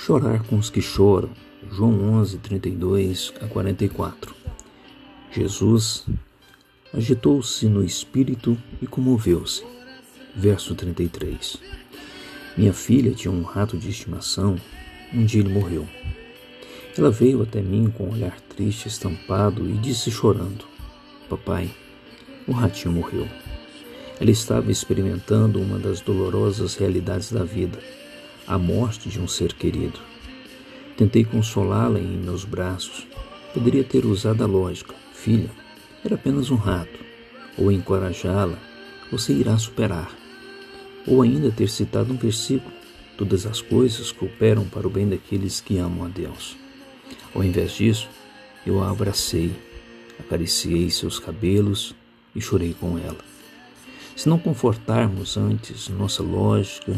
Chorar com os que choram. João 11, 32 a 44. Jesus agitou-se no espírito e comoveu-se. Verso 33. Minha filha tinha um rato de estimação. Um dia ele morreu. Ela veio até mim com um olhar triste estampado e disse chorando: Papai, o ratinho morreu. Ela estava experimentando uma das dolorosas realidades da vida a morte de um ser querido. Tentei consolá-la em meus braços. Poderia ter usado a lógica: filha, era apenas um rato. Ou encorajá-la: você irá superar. Ou ainda ter citado um versículo: todas as coisas cooperam para o bem daqueles que amam a Deus. Ao invés disso, eu a abracei, acariciei seus cabelos e chorei com ela. Se não confortarmos antes nossa lógica,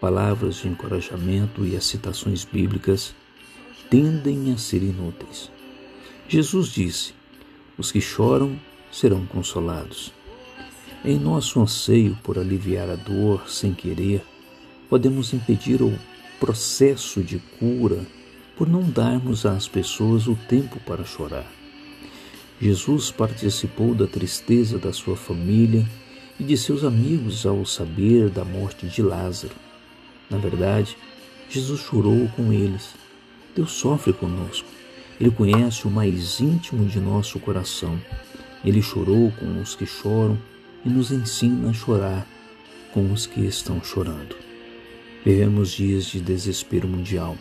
palavras de encorajamento e as citações bíblicas tendem a ser inúteis. Jesus disse: Os que choram serão consolados. Em nosso anseio por aliviar a dor sem querer, podemos impedir o processo de cura por não darmos às pessoas o tempo para chorar. Jesus participou da tristeza da sua família e de seus amigos ao saber da morte de Lázaro. Na verdade, Jesus chorou com eles. Deus sofre conosco. Ele conhece o mais íntimo de nosso coração. Ele chorou com os que choram e nos ensina a chorar com os que estão chorando. Vivemos dias de desespero mundial.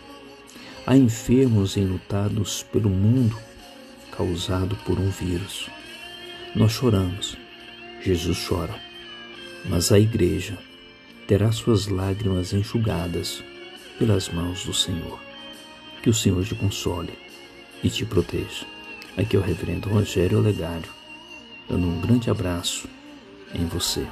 Há enfermos enlutados pelo mundo causado por um vírus. Nós choramos. Jesus chora. Mas a igreja terá suas lágrimas enxugadas pelas mãos do Senhor. Que o Senhor te console e te proteja. Aqui é o Reverendo Rogério Olegário, dando um grande abraço em você.